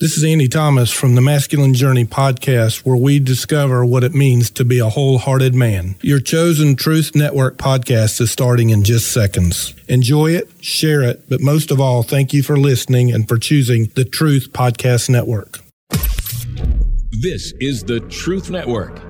This is Andy Thomas from the Masculine Journey podcast, where we discover what it means to be a wholehearted man. Your chosen Truth Network podcast is starting in just seconds. Enjoy it, share it, but most of all, thank you for listening and for choosing the Truth Podcast Network. This is the Truth Network.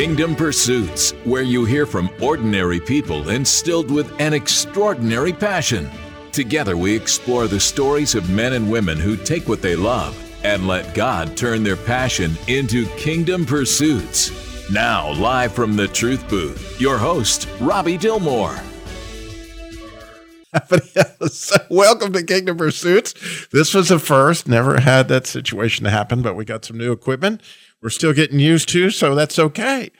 Kingdom Pursuits, where you hear from ordinary people instilled with an extraordinary passion. Together, we explore the stories of men and women who take what they love and let God turn their passion into kingdom pursuits. Now, live from the Truth Booth, your host, Robbie Dilmore. Welcome to Kingdom Pursuits. This was a first. Never had that situation happen, but we got some new equipment we're still getting used to, so that's okay.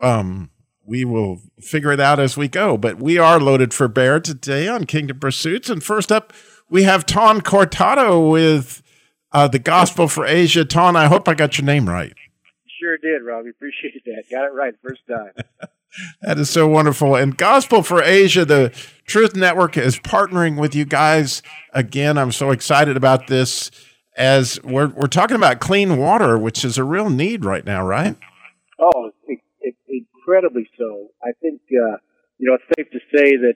Um, we will figure it out as we go. But we are loaded for bear today on Kingdom Pursuits. And first up, we have Ton Cortado with uh, the Gospel for Asia. Ton, I hope I got your name right. Sure did, Robbie. Appreciate that. Got it right first time. that is so wonderful. And Gospel for Asia, the Truth Network is partnering with you guys again. I'm so excited about this as we're we're talking about clean water, which is a real need right now, right? Oh, it, it, incredibly so. I think uh, you know it's safe to say that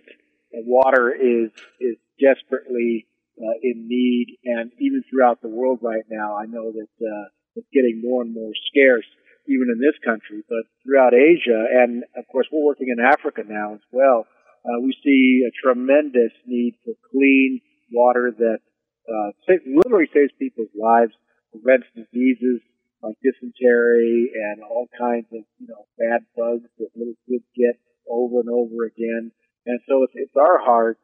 water is is desperately uh, in need, and even throughout the world right now, I know that uh, it's getting more and more scarce, even in this country, but throughout Asia, and of course we're working in Africa now as well. Uh, we see a tremendous need for clean water that uh, literally saves people's lives, prevents diseases like dysentery and all kinds of you know bad bugs that little kids get over and over again. And so it's, it's our heart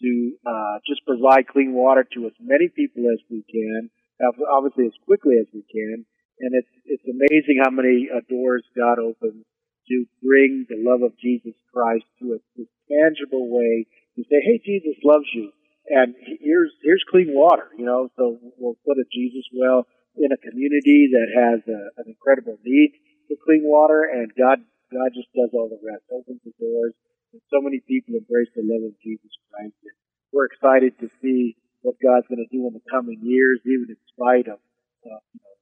to uh, just provide clean water to as many people as we can, obviously as quickly as we can. And it's it's amazing how many uh, doors God opens to bring the love of Jesus Christ to a, a tangible way to say, "Hey, Jesus loves you." And here's here's clean water. You know, so we'll put a Jesus well in a community that has a, an incredible need for clean water, and God God just does all the rest, opens the doors, and so many people embrace the love of Jesus Christ. And we're excited to see what God's going to do in the coming years, even in spite of uh, you know,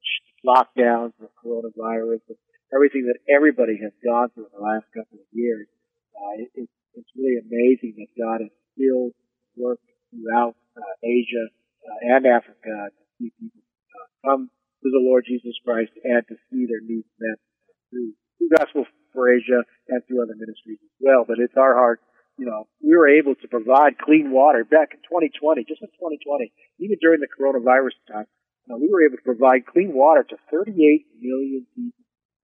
lockdowns, the coronavirus, and everything that everybody has gone through in the last couple of years. Uh, it, it's really amazing that God has still worked throughout uh, Asia uh, and Africa to see people uh, come to the Lord Jesus Christ and to see their needs met through, through Gospel for Asia and through other ministries as well. But it's our heart, you know, we were able to provide clean water back in 2020, just in 2020, even during the coronavirus time. Uh, we were able to provide clean water to 38 million people.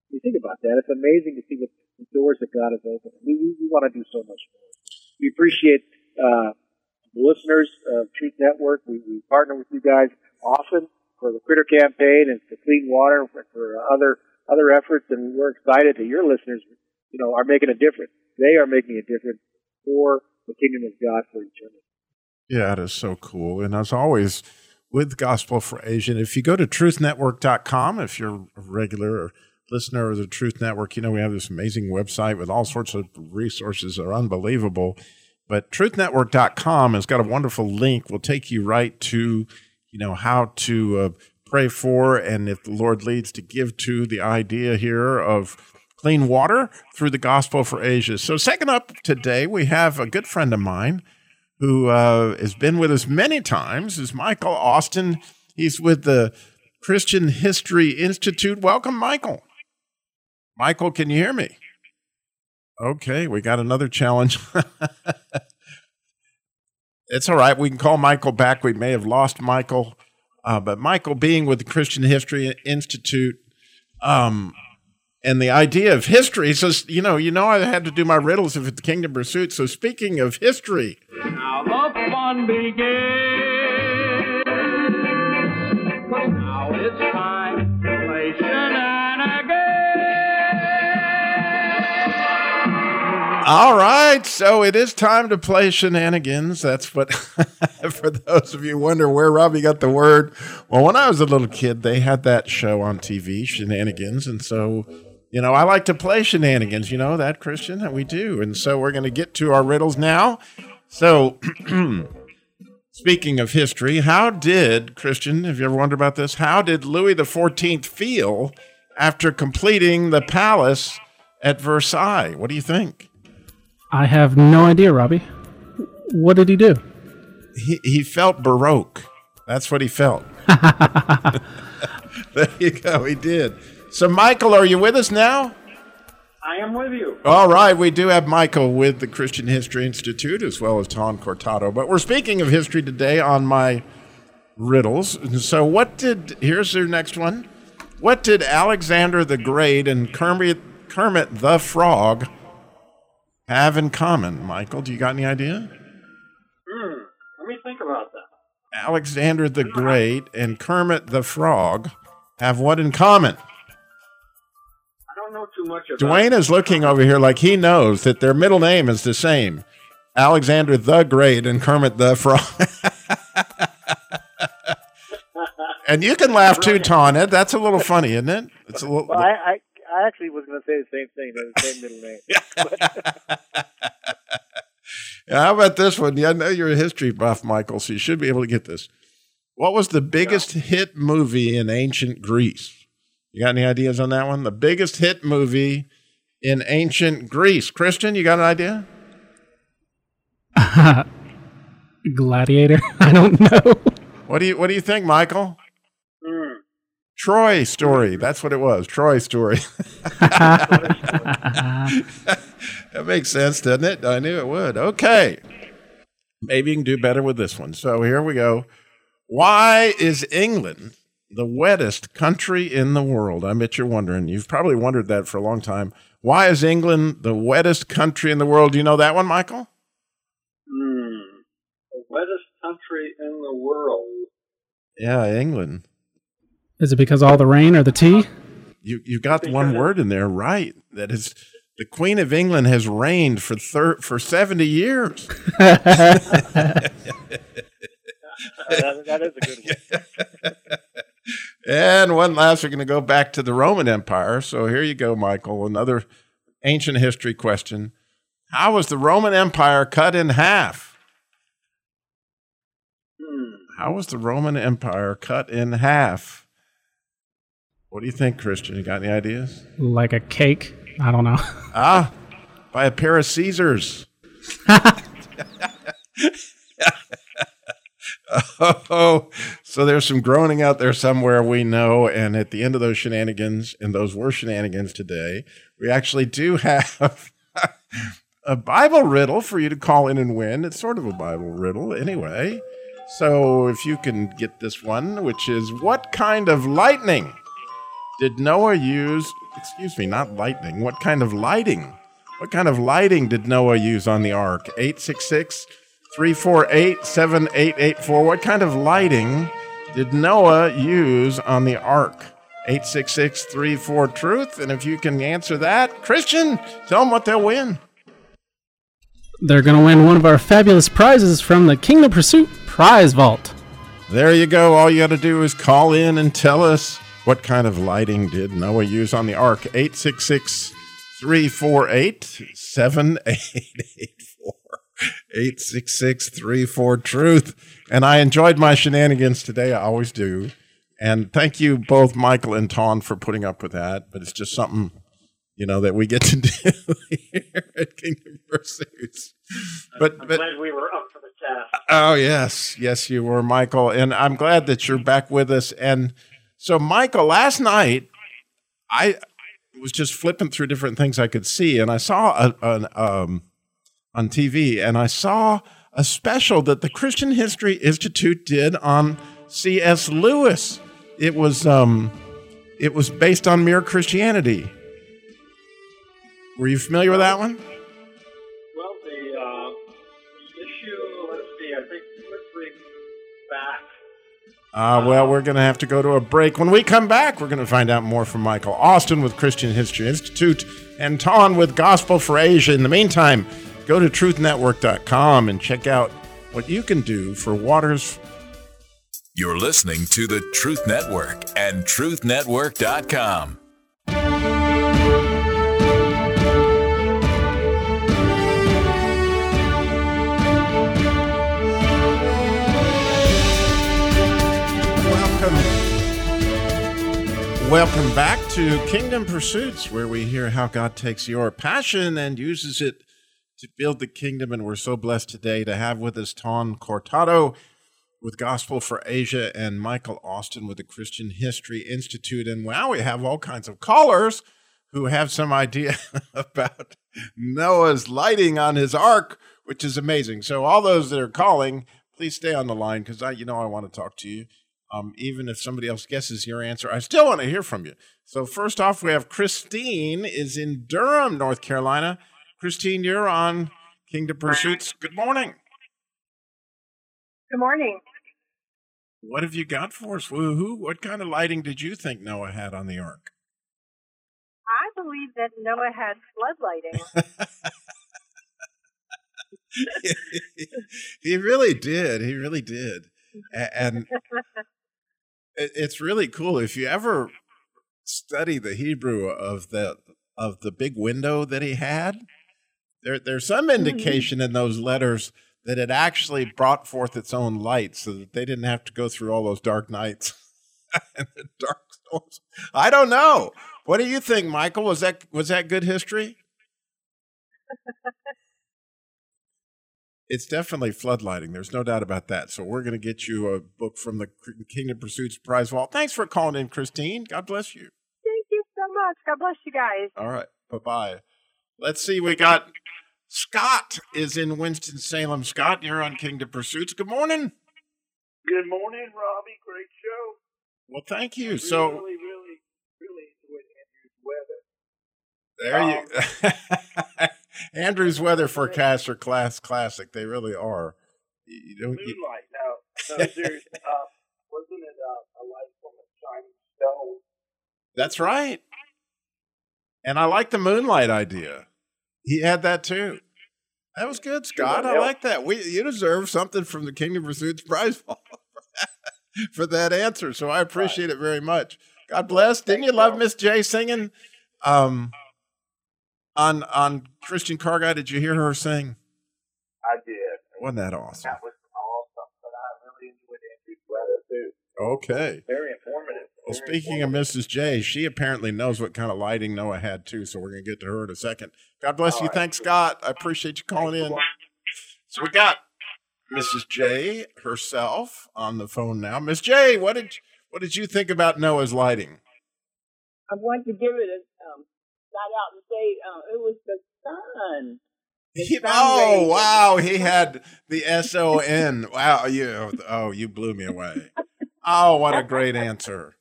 You think about that, it's amazing to see what the doors that God has opened. We, we, we want to do so much more. We appreciate uh, listeners of Truth Network. We, we partner with you guys often for the Critter campaign and for clean water for, for other other efforts, and we're excited that your listeners, you know, are making a difference. They are making a difference for the kingdom of God for eternity. Yeah, it is so cool. And as always, with Gospel for Asian, if you go to truthnetwork.com, if you're a regular listener of the Truth Network, you know we have this amazing website with all sorts of resources that are unbelievable. But truthnetwork.com has got a wonderful link. Will take you right to, you know, how to uh, pray for and if the Lord leads to give to the idea here of clean water through the gospel for Asia. So, second up today, we have a good friend of mine who uh, has been with us many times. Is Michael Austin? He's with the Christian History Institute. Welcome, Michael. Michael, can you hear me? Okay, we got another challenge. it's all right. We can call Michael back. We may have lost Michael, uh, but Michael, being with the Christian History Institute, um, and the idea of history. So you know, you know, I had to do my riddles of the Kingdom Pursuit. So speaking of history, now the fun begins. All right, so it is time to play shenanigans. That's what, for those of you wonder where Robbie got the word. Well, when I was a little kid, they had that show on TV, Shenanigans, and so You know, I like to play shenanigans. You know that, Christian? That we do. And so we're going to get to our riddles now. So, speaking of history, how did, Christian, have you ever wondered about this? How did Louis XIV feel after completing the palace at Versailles? What do you think? I have no idea, Robbie. What did he do? He, he felt Baroque. That's what he felt. there you go. He did. So, Michael, are you with us now? I am with you. All right, we do have Michael with the Christian History Institute as well as Tom Cortado. But we're speaking of history today on my riddles. And so, what did, here's your next one. What did Alexander the Great and Kermit, Kermit the Frog have in common? Michael, do you got any idea? Hmm. Let me think about that. Alexander the Great and Kermit the Frog have what in common? I don't know too much about Dwayne is looking over here like he knows that their middle name is the same. Alexander the Great and Kermit the Frog. and you can laugh too, Ton. That's a little funny, isn't it? It's a little. Well, I, I, I actually was going to say the same thing. They're the same middle name. Yeah, How about this one? Yeah, I know you're a history buff, Michael, so you should be able to get this. What was the biggest hit movie in ancient Greece? You got any ideas on that one? The biggest hit movie in ancient Greece. Christian, you got an idea? Gladiator? I don't know. What do you What do you think, Michael? Troy story. That's what it was. Troy story. that makes sense, doesn't it? I knew it would. Okay. Maybe you can do better with this one. So here we go. Why is England the wettest country in the world? I bet you're wondering. You've probably wondered that for a long time. Why is England the wettest country in the world? Do you know that one, Michael? Hmm. The wettest country in the world. Yeah, England. Is it because all the rain or the tea? You you got one word in there right. That is the Queen of England has reigned for thir- for 70 years. that, that is a good one. And one last, we're going to go back to the Roman Empire. So here you go, Michael. Another ancient history question. How was the Roman Empire cut in half? Hmm. How was the Roman Empire cut in half? What do you think, Christian? You got any ideas? Like a cake? I don't know. Ah, by a pair of Caesars. oh, so there's some groaning out there somewhere we know. And at the end of those shenanigans, and those were shenanigans today, we actually do have a Bible riddle for you to call in and win. It's sort of a Bible riddle anyway. So if you can get this one, which is what kind of lightning did Noah use? Excuse me, not lightning. What kind of lighting? What kind of lighting did Noah use on the ark? 866 348 7884. What kind of lighting did Noah use on the ark? 866 34 Truth. And if you can answer that, Christian, tell them what they'll win. They're going to win one of our fabulous prizes from the Kingdom Pursuit Prize Vault. There you go. All you got to do is call in and tell us what kind of lighting did Noah use on the ark. 866 348 7884. 866 34 Truth. And I enjoyed my shenanigans today. I always do. And thank you both, Michael and Ton, for putting up with that. But it's just something, you know, that we get to do here at Kingdom Pursuits. But, I'm but glad we were up for the task. Oh, yes. Yes, you were, Michael. And I'm glad that you're back with us. And so, Michael, last night, I was just flipping through different things I could see, and I saw a, an, um, on TV, and I saw a special that the Christian History Institute did on C.S. Lewis. It was um, it was based on Mere Christianity. Were you familiar with that one? Uh, well, we're going to have to go to a break. When we come back, we're going to find out more from Michael Austin with Christian History Institute and Ton with Gospel for Asia. In the meantime, go to truthnetwork.com and check out what you can do for waters. You're listening to the Truth Network and truthnetwork.com. Welcome back to Kingdom Pursuits, where we hear how God takes your passion and uses it to build the kingdom. And we're so blessed today to have with us Ton Cortado with Gospel for Asia and Michael Austin with the Christian History Institute. And wow, we have all kinds of callers who have some idea about Noah's lighting on his ark, which is amazing. So all those that are calling, please stay on the line because I, you know, I want to talk to you. Um, even if somebody else guesses your answer, I still want to hear from you. So first off, we have Christine is in Durham, North Carolina. Christine, you're on Kingdom Pursuits. Good morning. Good morning. What have you got for us? Who what kind of lighting did you think Noah had on the ark? I believe that Noah had flood lighting. he really did. He really did. And it's really cool if you ever study the Hebrew of the of the big window that he had. There, there's some mm-hmm. indication in those letters that it actually brought forth its own light, so that they didn't have to go through all those dark nights and the dark storms. I don't know. What do you think, Michael? Was that was that good history? It's definitely floodlighting. There's no doubt about that. So we're going to get you a book from the Kingdom Pursuits Prize Vault. Thanks for calling in, Christine. God bless you. Thank you so much. God bless you guys. All right. Bye bye. Let's see. We got Scott is in Winston Salem. Scott, you're on Kingdom Pursuits. Good morning. Good morning, Robbie. Great show. Well, thank you. So really, really, really enjoyed Andrew's weather. there you. Um, Andrew's weather forecasts are class classic. They really are. You don't. You, Moonlight. No, uh, wasn't it uh, a light from a shining stone? that's right. And I like the moonlight idea. He had that too. That was good, Scott. I like that. We you deserve something from the Kingdom Pursuits prize Vault for that answer. So I appreciate it very much. God bless. Didn't you love Miss J singing? Um, on on Christian Car Guy, did you hear her sing? I did. Wasn't that awesome? That was awesome. But I really enjoyed Andrew's weather too. Okay. Very informative. Well, Very speaking of Mrs. J, she apparently knows what kind of lighting Noah had too, so we're going to get to her in a second. God bless you. All right. Thanks, Scott. I appreciate you calling in. So we got Mrs. J herself on the phone now. Miss J, what did what did you think about Noah's lighting? I want to give it a shout out and say uh, it was the sun. He- oh wow, he had the S O N. Wow, you oh you blew me away. Oh, what a great answer.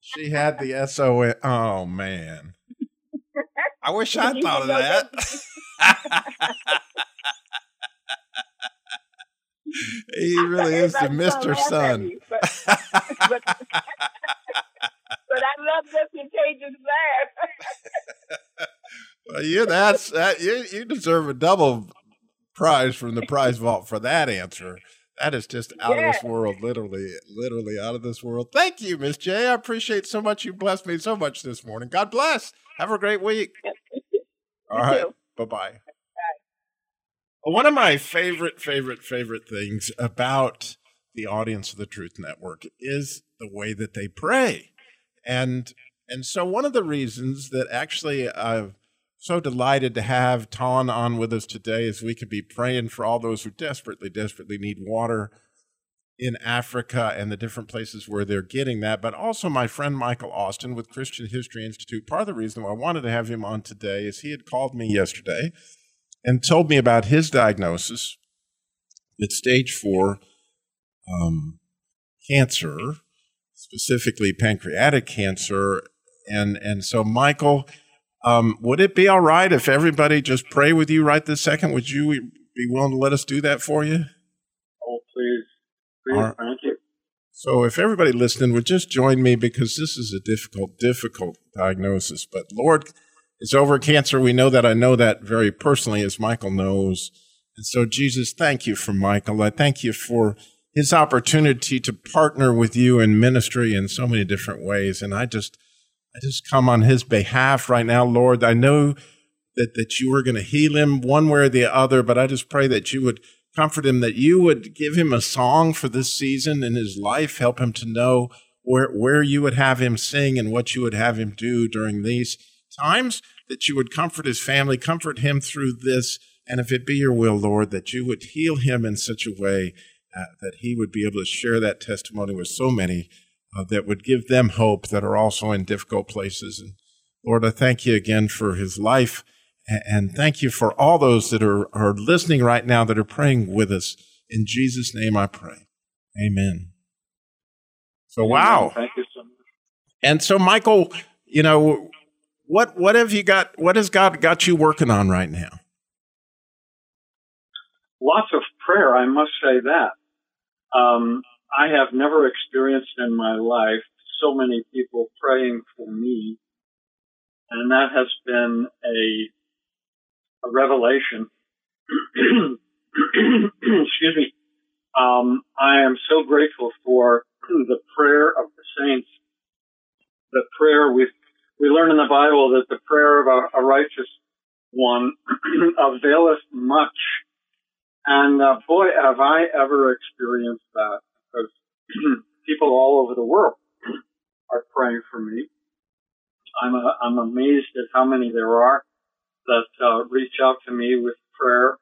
She had the S O N. Oh man, I wish I thought of that. he really is the Mister gonna laugh at Sun. But, I love Mr. Cage's laugh. Well, you that's that you you deserve a double prize from the prize vault for that answer. That is just out of this world, literally, literally out of this world. Thank you, Miss J. I appreciate so much. You blessed me so much this morning. God bless. Have a great week. All right. Bye bye. One of my favorite, favorite, favorite things about the audience of the Truth Network is the way that they pray. And and so one of the reasons that actually I'm so delighted to have Ton on with us today is we could be praying for all those who desperately, desperately need water in Africa and the different places where they're getting that, but also my friend Michael Austin with Christian History Institute. Part of the reason why I wanted to have him on today is he had called me yesterday and told me about his diagnosis with stage four um, cancer, specifically pancreatic cancer. And, and so, Michael, um, would it be all right if everybody just pray with you right this second? Would you be willing to let us do that for you? Oh, please. Please, right. thank you. So, if everybody listening would just join me because this is a difficult, difficult diagnosis. But Lord, it's over cancer. We know that. I know that very personally, as Michael knows. And so, Jesus, thank you for Michael. I thank you for his opportunity to partner with you in ministry in so many different ways. And I just, I just come on his behalf right now, Lord. I know that, that you are going to heal him one way or the other, but I just pray that you would comfort him, that you would give him a song for this season in his life, help him to know where where you would have him sing and what you would have him do during these times, that you would comfort his family, comfort him through this, and if it be your will, Lord, that you would heal him in such a way uh, that he would be able to share that testimony with so many uh, that would give them hope that are also in difficult places. And Lord, I thank you again for his life. And thank you for all those that are, are listening right now that are praying with us. In Jesus' name I pray. Amen. So, wow. Thank you so much. And so, Michael, you know, what what have you got? What has God got you working on right now? Lots of prayer, I must say that. Um, I have never experienced in my life so many people praying for me, and that has been a, a revelation. Excuse me. Um, I am so grateful for the prayer of the saints. The prayer we we learn in the Bible that the prayer of a, a righteous one availeth much. And uh, boy, have I ever experienced that because people all over the world are praying for me. I'm a, I'm amazed at how many there are that uh, reach out to me with prayer.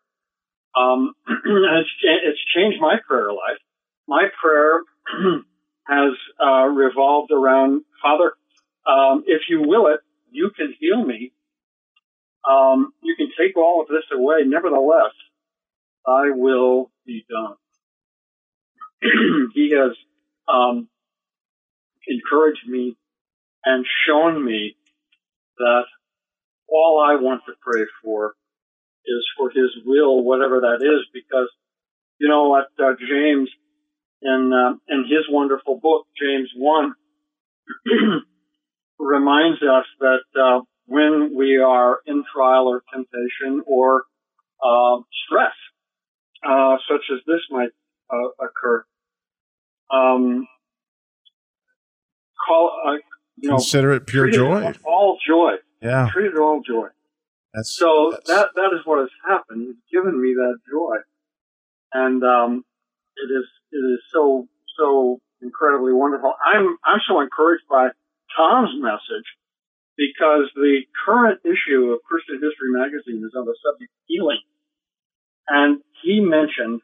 Um, it's, it's changed my prayer life. My prayer has uh, revolved around Father. Um, if you will it, you can heal me. Um, you can take all of this away. Nevertheless, I will be done. he has um, encouraged me and shown me that all I want to pray for is for His will, whatever that is, because you know what uh, James in uh, in his wonderful book James one reminds us that uh, when we are in trial or temptation or uh, stress, uh, such as this might uh, occur, um, call uh, you know, Consider it pure joy. all joy. Yeah. Treat it all joy. That's So that's- that that is what has happened. He's given me that joy, and um, it is it is so so incredibly wonderful. I'm I'm so encouraged by Tom's message because the current issue of Christian History Magazine is on the subject of healing, and he mentioned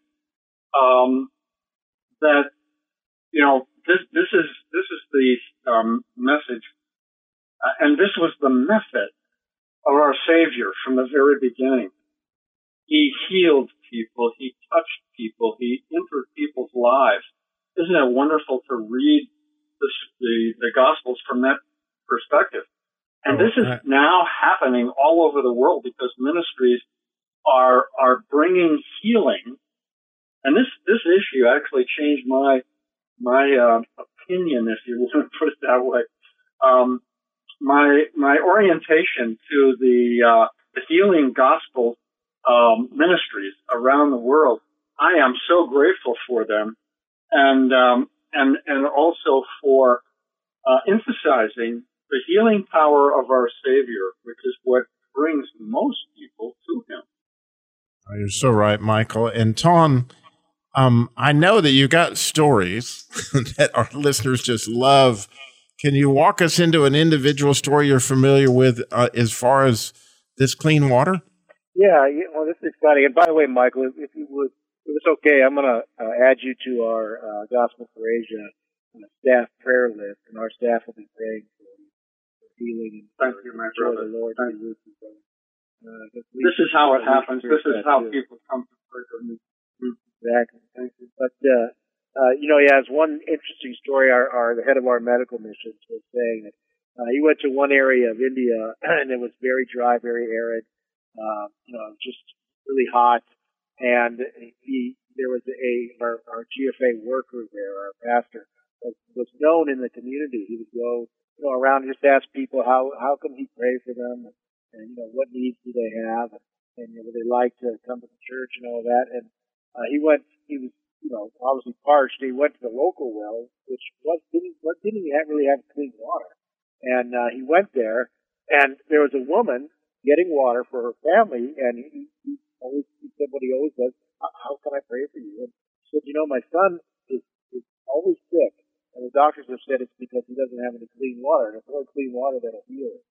um, that you know this this is this is the um, message, uh, and this was the method of our Savior from the very beginning. He healed people. He touched people. He entered people's lives. Isn't it wonderful to read this, the, the Gospels from that perspective? And Oh, this is I- now happening all over the world because ministries are are bringing healing. And this this issue actually changed my my uh, opinion, if you want to put it that way. Um, my my orientation to the uh, the healing gospel um, ministries around the world. I am so grateful for them, and um, and and also for uh, emphasizing the healing power of our Savior, which is what brings most people to Him. Oh, You're so right, Michael. And Tom, um, I know that you got stories that our listeners just love. Can you walk us into an individual story you're familiar with uh, as far as this clean water? Yeah, yeah, well, this is exciting. And by the way, Michael, if, if you would, if it's okay, I'm going to uh, add you to our uh, Gospel for Asia uh, staff prayer list, and our staff will be praying for, for healing and Thank for you, my joy of brother. the Lord Thank to be with you, brother. This is how it happens. This is how too. people come to me. Exactly. Thank you. But uh, uh, you know, yeah, as one interesting story, our, our the head of our medical missions was saying that uh, he went to one area of India and it was very dry, very arid. Uh, you know, just really hot, and he there was a our, our GFA worker there, our pastor, was, was known in the community. He would go, you know, around just ask people how how can he pray for them, and, and you know what needs do they have, and, and you know, would they like to come to the church and all that. And uh, he went, he was, you know, obviously parched. He went to the local well, which was didn't what didn't have, really have clean water, and uh, he went there, and there was a woman getting water for her family, and he, he always he said what he always does: "How- "How can I pray for you?" And he said, "You know, my son is is always sick, and his doctors have said it's because he doesn't have any clean water. And it's only clean water that'll heal him.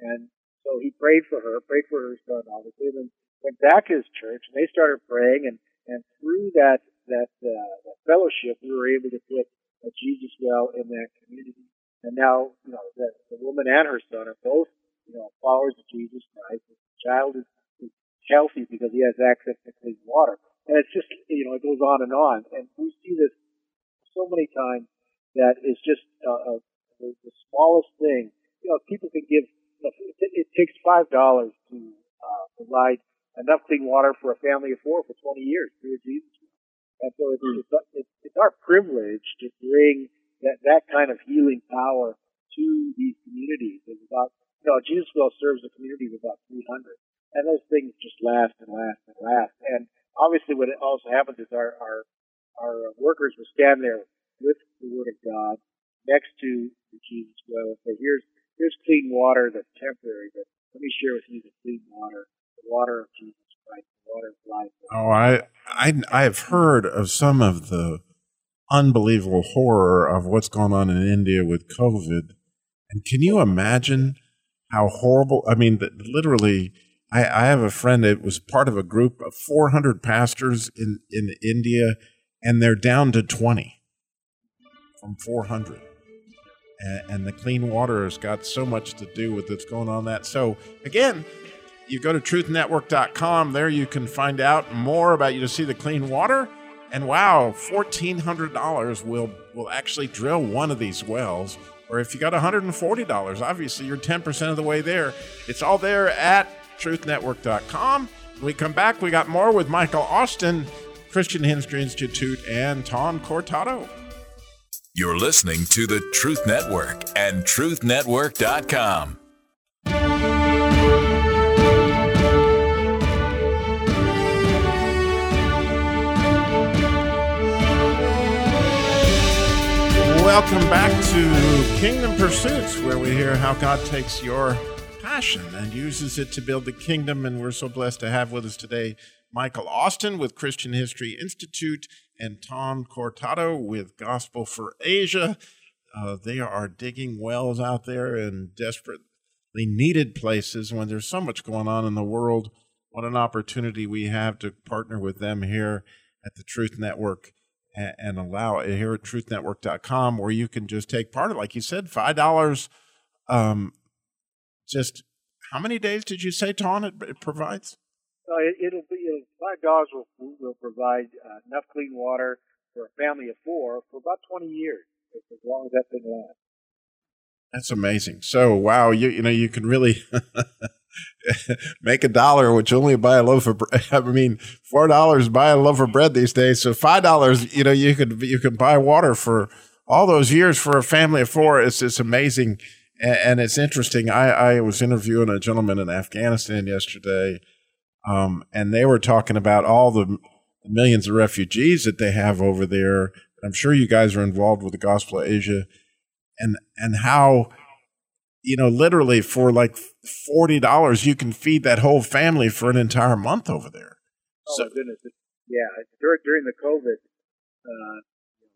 And so he prayed for her, prayed for her son, obviously, and then went back to his church, and they started praying, and and through that that, uh, that fellowship, we were able to put a Jesus well in that community. And now, you know, the, the woman and her son are both, you know, followers of Jesus Christ. The child is, is healthy because he has access to clean water. And it's just, you know, it goes on and on. And we see this so many times that it's just uh, uh, the, the smallest thing. You know, people can give. Know, it, it takes five dollars to uh, provide enough clean water for a family of four for 20 years through Jesus. And so it's, mm. it's, it's, it's our privilege to bring that, that kind of healing power to these communities. There's about, you know, Jesus Well serves a community of about 300. And those things just last and last and last. And obviously what also happens is our, our, our workers will stand there with the Word of God next to the Jesus well and say, here's, here's clean water that's temporary, but let me share with you the clean water, the water of Jesus Christ, the water of life. Oh, I, I, I have heard of some of the unbelievable horror of what's going on in India with COVID. And can you imagine how horrible? I mean, literally, I, I have a friend that was part of a group of 400 pastors in, in India, and they're down to 20 from 400. And, and the clean water has got so much to do with what's going on that. So, again, you go to truthnetwork.com. There you can find out more about you to see the clean water. And wow, $1,400 will, will actually drill one of these wells. Or if you got $140, obviously you're 10% of the way there. It's all there at truthnetwork.com. When we come back, we got more with Michael Austin, Christian History Institute, and Tom Cortado. You're listening to the Truth Network and truthnetwork.com. Welcome back to Kingdom Pursuits, where we hear how God takes your passion and uses it to build the kingdom. And we're so blessed to have with us today Michael Austin with Christian History Institute and Tom Cortado with Gospel for Asia. Uh, they are digging wells out there in desperately needed places when there's so much going on in the world. What an opportunity we have to partner with them here at the Truth Network and, and allow it here at truthnetwork.com where you can just take part of, like you said, $5. Um, just how many days did you say, Tom, it, it provides? Uh, it, will be uh, five dollars will will provide uh, enough clean water for a family of four for about twenty years, as long as that thing lasts. That's amazing. So wow, you you know you can really make a dollar, which only buy a loaf of bread. I mean, four dollars buy a loaf of bread these days. So five dollars, you know, you could you can buy water for all those years for a family of four. It's it's amazing, and, and it's interesting. I I was interviewing a gentleman in Afghanistan yesterday um, and they were talking about all the millions of refugees that they have over there. I'm sure you guys are involved with the Gospel of Asia, and and how you know literally for like forty dollars you can feed that whole family for an entire month over there. Oh so, goodness! Yeah, during during the COVID uh,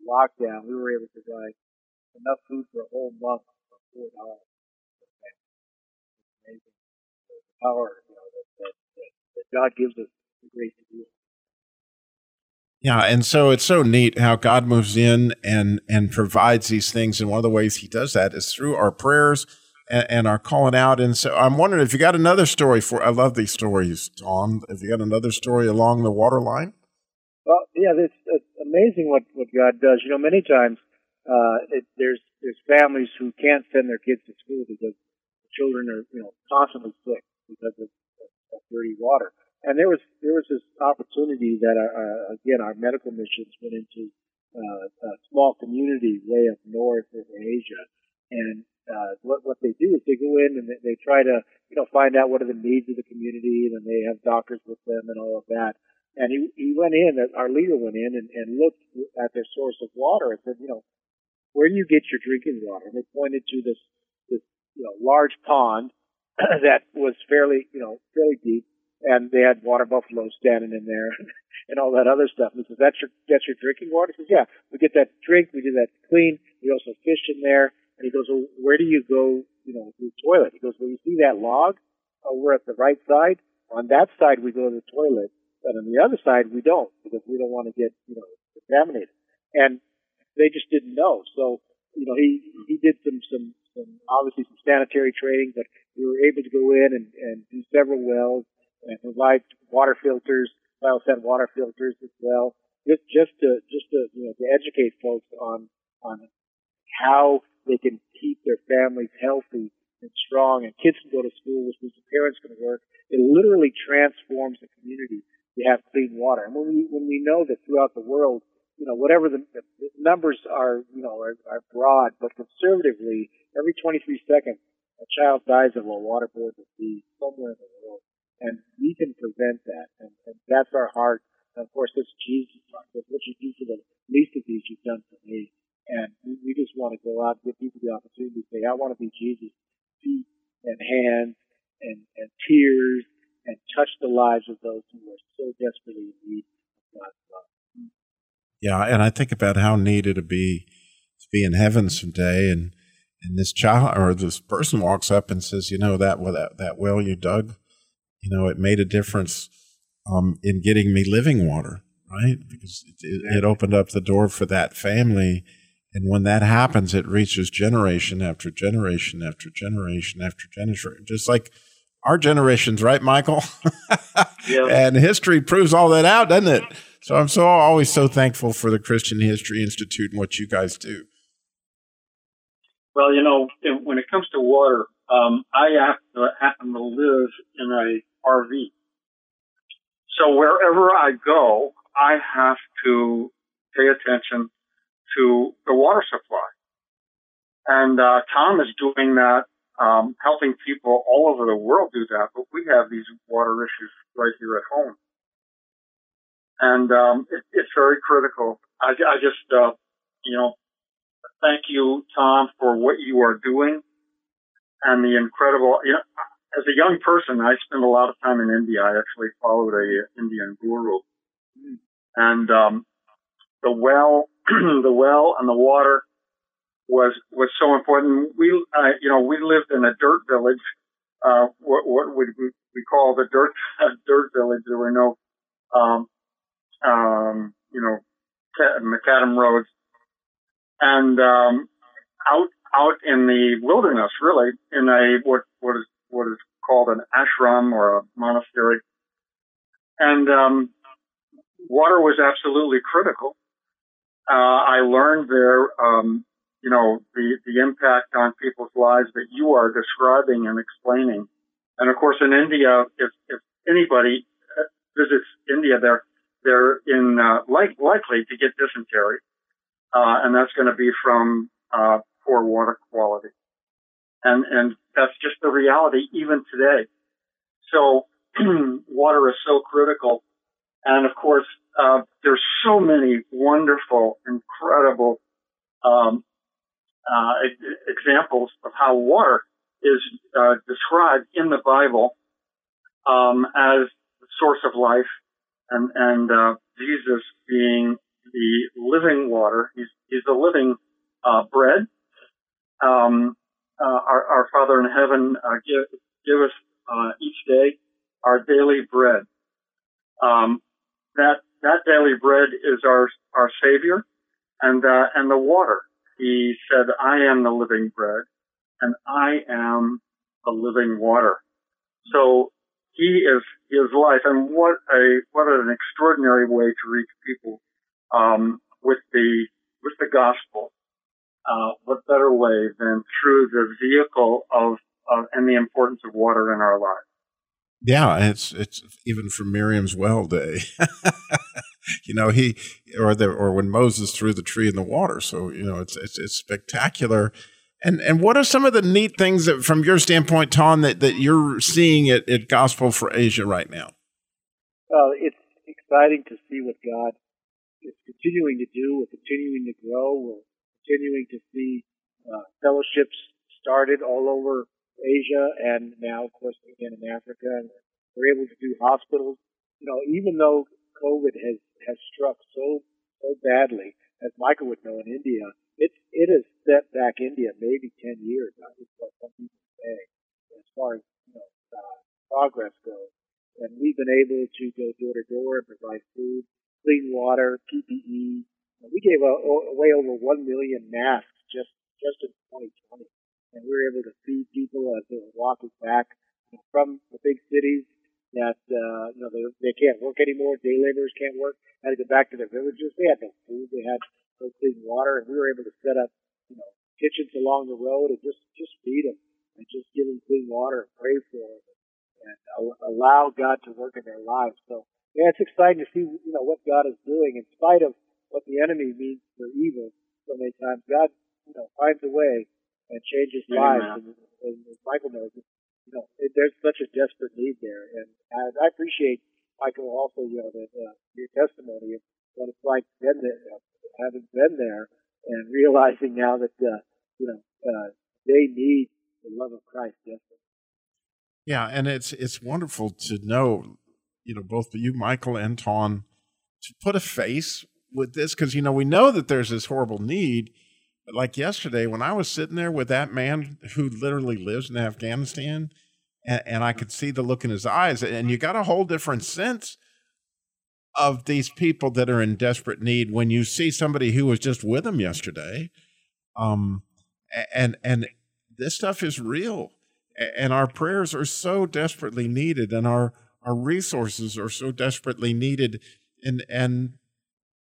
lockdown, we were able to provide enough food for a whole month four dollars. Amazing the power God gives us the grace to do. Yeah, and so it's so neat how God moves in and and provides these things, and one of the ways He does that is through our prayers and, and our calling out. And so I'm wondering if you got another story for. I love these stories, Tom. If you got another story along the water line. Well, yeah, it's, it's amazing what what God does. You know, many times uh, it, there's there's families who can't send their kids to school because the children are you know constantly sick because of of dirty water. And there was there was this opportunity that our, uh, again our medical missions went into uh, a small community way up north in Asia, and uh, what what they do is they go in and they, they try to you know find out what are the needs of the community, and they have doctors with them and all of that. And he he went in, our leader went in and, and looked at their source of water and said, you know, where do you get your drinking water? And they pointed to this this you know large pond that was fairly, you know, fairly deep, and they had water buffaloes standing in there and all that other stuff. And he says, "That's your that's your drinking water." He says, "Yeah, we get that drink, we do that clean, We also fish in there. And he goes, well, where do you go, you know, to the toilet? He goes, well, you see that log? Oh, we're at the right side. On that side, we go to the toilet. But on the other side, we don't because we don't want to get, you know, contaminated. And they just didn't know. So, you know, he, he did some, some, some, obviously some sanitary training, but we were able to go in and, and do several wells and provide water filters, biosand water filters as well, just, just to, just to, you know, to educate folks on, on how they can keep their families healthy and strong and kids can go to school, which means the parents can work. It literally transforms the community to have clean water. And when we, when we know that throughout the world, you know, whatever the, the numbers are, you know, are, are broad, but conservatively, every 23 seconds, a child dies of a waterborne disease somewhere in the world. And we can prevent that. And, and that's our heart. And of course, this Jesus heart. That's what you do for the least of these, you've done for me. And we, we just want to go out and give people the opportunity to say, I want to be Jesus' feet and hands and, and tears and touch the lives of those who are so desperately in need of God's love. Yeah, and I think about how neat it'd be to be in heaven someday, and and this child or this person walks up and says, you know that well, that that well you dug, you know, it made a difference um, in getting me living water, right? Because it, it opened up the door for that family. And when that happens, it reaches generation after generation after generation after generation, just like our generations, right, Michael? Yeah. and history proves all that out, doesn't it? So I'm so always so thankful for the Christian History Institute and what you guys do. Well, you know, when it comes to water, um, I happen to, live in a RV. So wherever I go, I have to pay attention to the water supply. And uh, Tom is doing that, um, helping people all over the world do that. But we have these water issues right here at home, and um, it, it's very critical. I, I just, uh, you know, thank you, Tom, for what you are doing and the incredible. You know, as a young person, I spent a lot of time in India. I actually followed a Indian guru, and um, the well, the well, and the water was was so important. We, uh, you know, we lived in a dirt village, uh, what, what we we call the dirt dirt village. There were no, um, um, you know, ca- macadam roads, and um, out out in the wilderness, really, in a what what is what is called an ashram or a monastery, and um, water was absolutely critical. Uh, I learned there, um, you know, the the impact on people's lives that you are describing and explaining. And of course, in India, if, if anybody uh, visits India, they're they're in uh, like, likely to get dysentery, uh, and that's going to be from uh, poor water quality. And and that's just the reality even today. So water is so critical, and of course, uh, there's so many wonderful, incredible um, uh, examples of how water is uh, described in the Bible um, as the source of life, and and uh, Jesus being the living water. He's he's the living uh, bread. Um, uh, our, our Father in heaven, uh, give give us uh, each day our daily bread. Um, that that daily bread is our our Savior, and uh, and the water. He said, "I am the living bread, and I am the living water." So He is His life, and what a what an extraordinary way to reach people um, with the with the gospel. Uh, what better way than through the vehicle of, of and the importance of water in our lives? Yeah, it's it's even from Miriam's well day. you know, he or the or when Moses threw the tree in the water. So you know, it's it's it's spectacular. And and what are some of the neat things that, from your standpoint, Tom, that, that you're seeing at, at Gospel for Asia right now? Well, it's exciting to see what God is continuing to do. We're continuing to grow. We're continuing to see uh, fellowships started all over Asia and now, of course, again in Africa. And we're able to do hospitals. You know, even though COVID has has struck so so badly, as Michael would know in India, it's it has set back India maybe 10 years. That is what some people say as far as you know, uh, progress goes. And we've been able to go door to door and provide food, clean water, PPE. We gave away over 1 million masks just, just in 2020. And we were able to feed people as they were walking back from the big cities that uh, you know they, they can't work anymore. Day laborers can't work. Had to go back to their villages. They had no food. They had no clean water, and we were able to set up you know kitchens along the road and just just feed them and just give them clean water and pray for them and allow God to work in their lives. So yeah, it's exciting to see you know what God is doing in spite of what the enemy means for evil. So many times God you know finds a way and changes lives. And, and, and Michael knows it you know, it, there's such a desperate need there. And, and I appreciate, Michael, also, you know, that, uh, your testimony of what it's like been there, uh, having been there and realizing now that, uh, you know, uh, they need the love of Christ desperately. Yeah, and it's it's wonderful to know, you know, both you, Michael, and Ton, to put a face with this because you know we know that there's this horrible need, like yesterday when I was sitting there with that man who literally lives in Afghanistan, and, and I could see the look in his eyes, and you got a whole different sense of these people that are in desperate need when you see somebody who was just with them yesterday. Um, and and this stuff is real, and our prayers are so desperately needed, and our our resources are so desperately needed, and and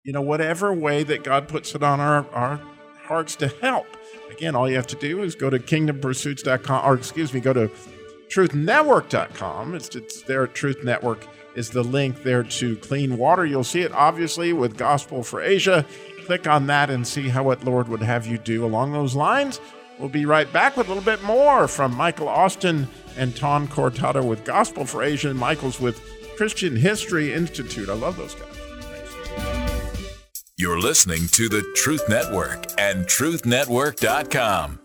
you know whatever way that God puts it on our our hearts to help. Again, all you have to do is go to kingdompursuits.com, or excuse me, go to truthnetwork.com. It's, it's there Truth Network is the link there to clean water. You'll see it obviously with Gospel for Asia. Click on that and see how what Lord would have you do along those lines. We'll be right back with a little bit more from Michael Austin and Ton Cortado with Gospel for Asia. And Michael's with Christian History Institute. I love those guys. You're listening to the Truth Network and truthnetwork.com.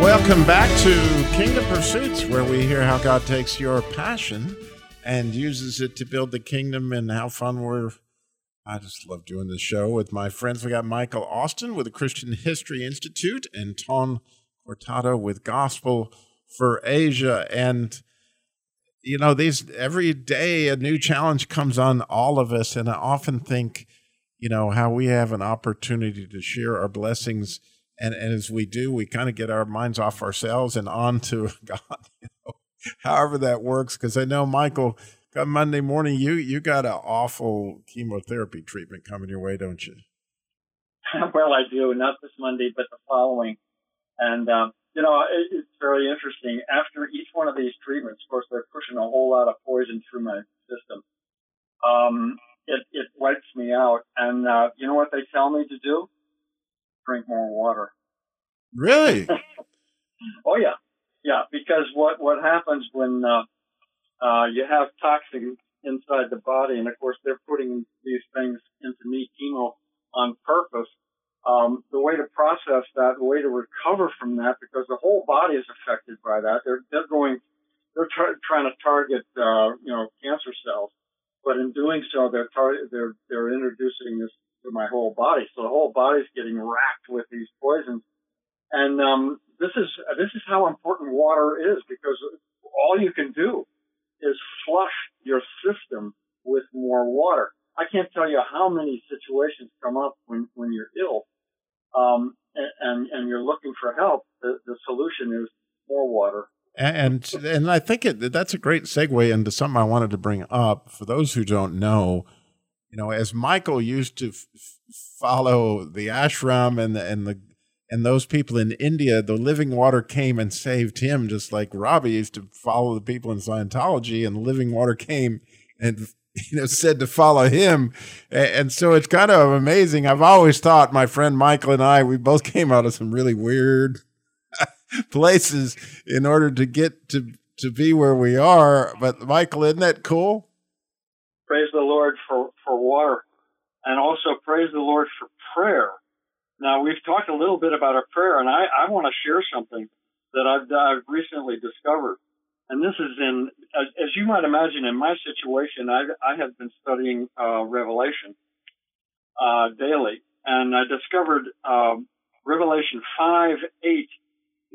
Welcome back to Kingdom Pursuits, where we hear how God takes your passion and uses it to build the kingdom and how fun we're I just love doing this show with my friends. We got Michael Austin with the Christian History Institute and Ton Cortado with Gospel for Asia. And, you know, these every day a new challenge comes on all of us. And I often think, you know, how we have an opportunity to share our blessings. And, and as we do, we kind of get our minds off ourselves and onto God, you know, however that works. Because I know, Michael, come Monday morning, you you got an awful chemotherapy treatment coming your way, don't you? well, I do. Not this Monday, but the following. And um, you know, it, it's very interesting. After each one of these treatments, of course, they're pushing a whole lot of poison through my system. Um, it it wipes me out, and uh, you know what they tell me to do? Drink more water. Really? oh yeah, yeah. Because what what happens when uh, uh, you have toxins inside the body, and of course they're putting these things into me chemo on purpose. Um, the way to process that, the way to recover from that, because the whole body is affected by that. They're they're going, they're tar- trying to target uh, you know cancer cells, but in doing so, they're tar- they're they're introducing this to my whole body. So the whole body's getting racked with these poisons, and um, this is this is how important water is because all you can do is flush your system with more water. I can't tell you how many situations come up when, when you're ill, um, and, and you're looking for help. The, the solution is more water. And and I think it, that's a great segue into something I wanted to bring up for those who don't know. You know, as Michael used to f- follow the ashram and the, and the and those people in India, the living water came and saved him, just like Robby used to follow the people in Scientology, and the living water came and you know said to follow him. And so it's kind of amazing. I've always thought my friend Michael and I, we both came out of some really weird places in order to get to to be where we are. But Michael, isn't that cool? Praise the Lord for, for water. And also praise the Lord for prayer now, we've talked a little bit about our prayer, and I, I want to share something. that I've, I've recently discovered. And this is in, as you might imagine, in my situation, I, I have been studying uh, Revelation uh, daily, and I discovered um, Revelation 5 8.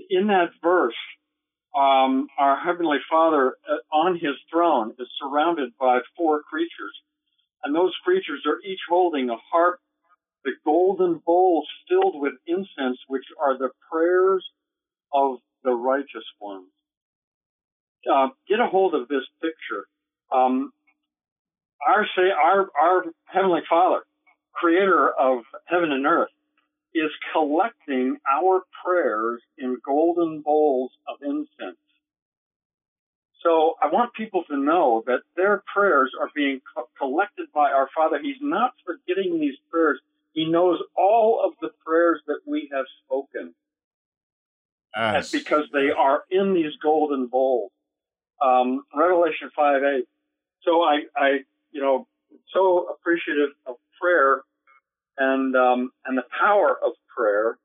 In that verse, um, our Heavenly Father uh, on His throne is surrounded by four creatures. And those creatures are each holding a harp, the golden bowls filled with incense, which are the prayers of the righteous ones. Uh, get a hold of this picture. Um, our say our our heavenly Father, Creator of heaven and earth, is collecting our prayers in golden bowls of incense. So I want people to know that their prayers are being co- collected by our Father. He's not forgetting these prayers. He knows all of the prayers that we have spoken. Yes. because they are in these golden bowls. Um, Revelation 5 8. So I, I, you know, so appreciative of prayer and, um, and the power of prayer.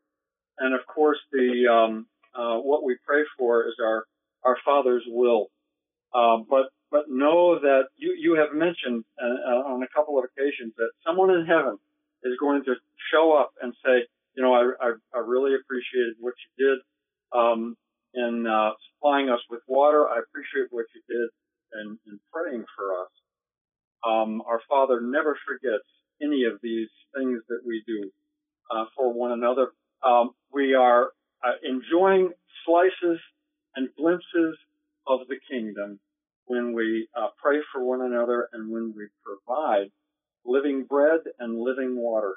And of course, the, um, uh, what we pray for is our, our Father's will. Um, but, but know that you, you have mentioned uh, uh, on a couple of occasions that someone in heaven is going to show up and say, you know, I, I, I really appreciated what you did um, in uh, supplying us with water. I appreciate what you did in, in praying for us. Um, our Father never forgets any of these things that we do uh, for one another. Um, we are uh, enjoying slices and glimpses of the kingdom when we uh, pray for one another and when we provide living bread and living water.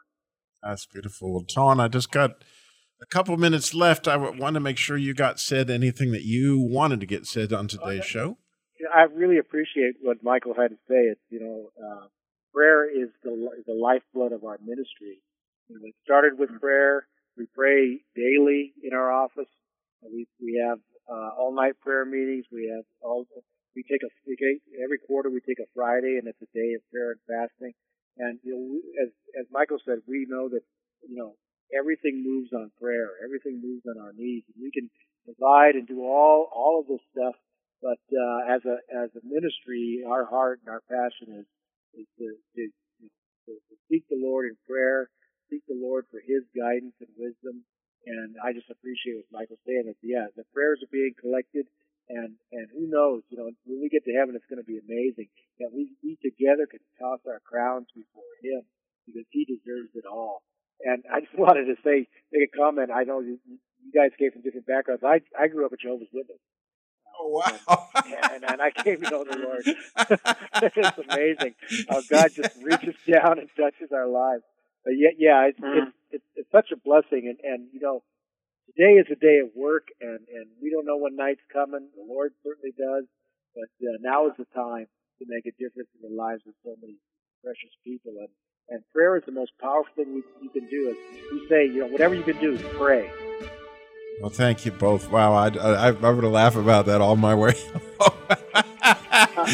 That's beautiful. Well, Ton, I just got a couple minutes left. I want to make sure you got said anything that you wanted to get said on today's show. I really appreciate what Michael had to say. It's you know, uh, prayer is the the lifeblood of our ministry. You know, it started with prayer. We pray daily in our office. We we have uh, all night prayer meetings. We have all we take a we take, every quarter we take a Friday and it's a day of prayer and fasting. And you know, as as Michael said, we know that you know everything moves on prayer. Everything moves on our knees. And we can provide and do all all of this stuff, but uh, as a as a ministry, our heart and our passion is is to, to, to, to seek the Lord in prayer, seek the Lord for His guidance and wisdom. And I just appreciate what Michael's saying. That yeah, the prayers are being collected, and and who knows, you know, when we get to heaven, it's going to be amazing that we we together can toss our crowns before Him because He deserves it all. And I just wanted to say, make a comment. I know you, you guys came from different backgrounds. I I grew up a Jehovah's Witness. Oh wow! and, and I came to know the Lord. it's amazing how God just reaches down and touches our lives. But yet, yeah, it's, mm. it's, it's it's such a blessing. And and you know, today is a day of work, and and we don't know when night's coming. The Lord certainly does. But uh, now is the time to make a difference in the lives of so many precious people. And and prayer is the most powerful thing you, you can do. Is we say, you know, whatever you can do, pray. Well, thank you both. Wow, I, I, going to laugh about that all my way.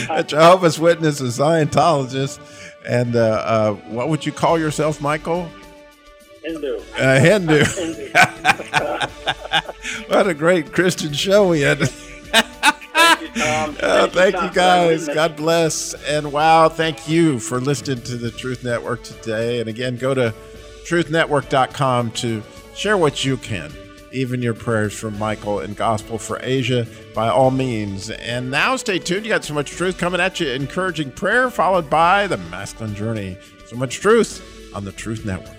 a Jehovah's Witness, a Scientologist, and uh, uh, what would you call yourself, Michael? Hindu. Uh, Hindu. what a great Christian show we had. Um, oh, thank you guys. God bless. And wow, thank you for listening to the Truth Network today. And again, go to truthnetwork.com to share what you can, even your prayers from Michael and Gospel for Asia, by all means. And now stay tuned. You got so much truth coming at you. Encouraging prayer, followed by the masculine journey. So much truth on the Truth Network.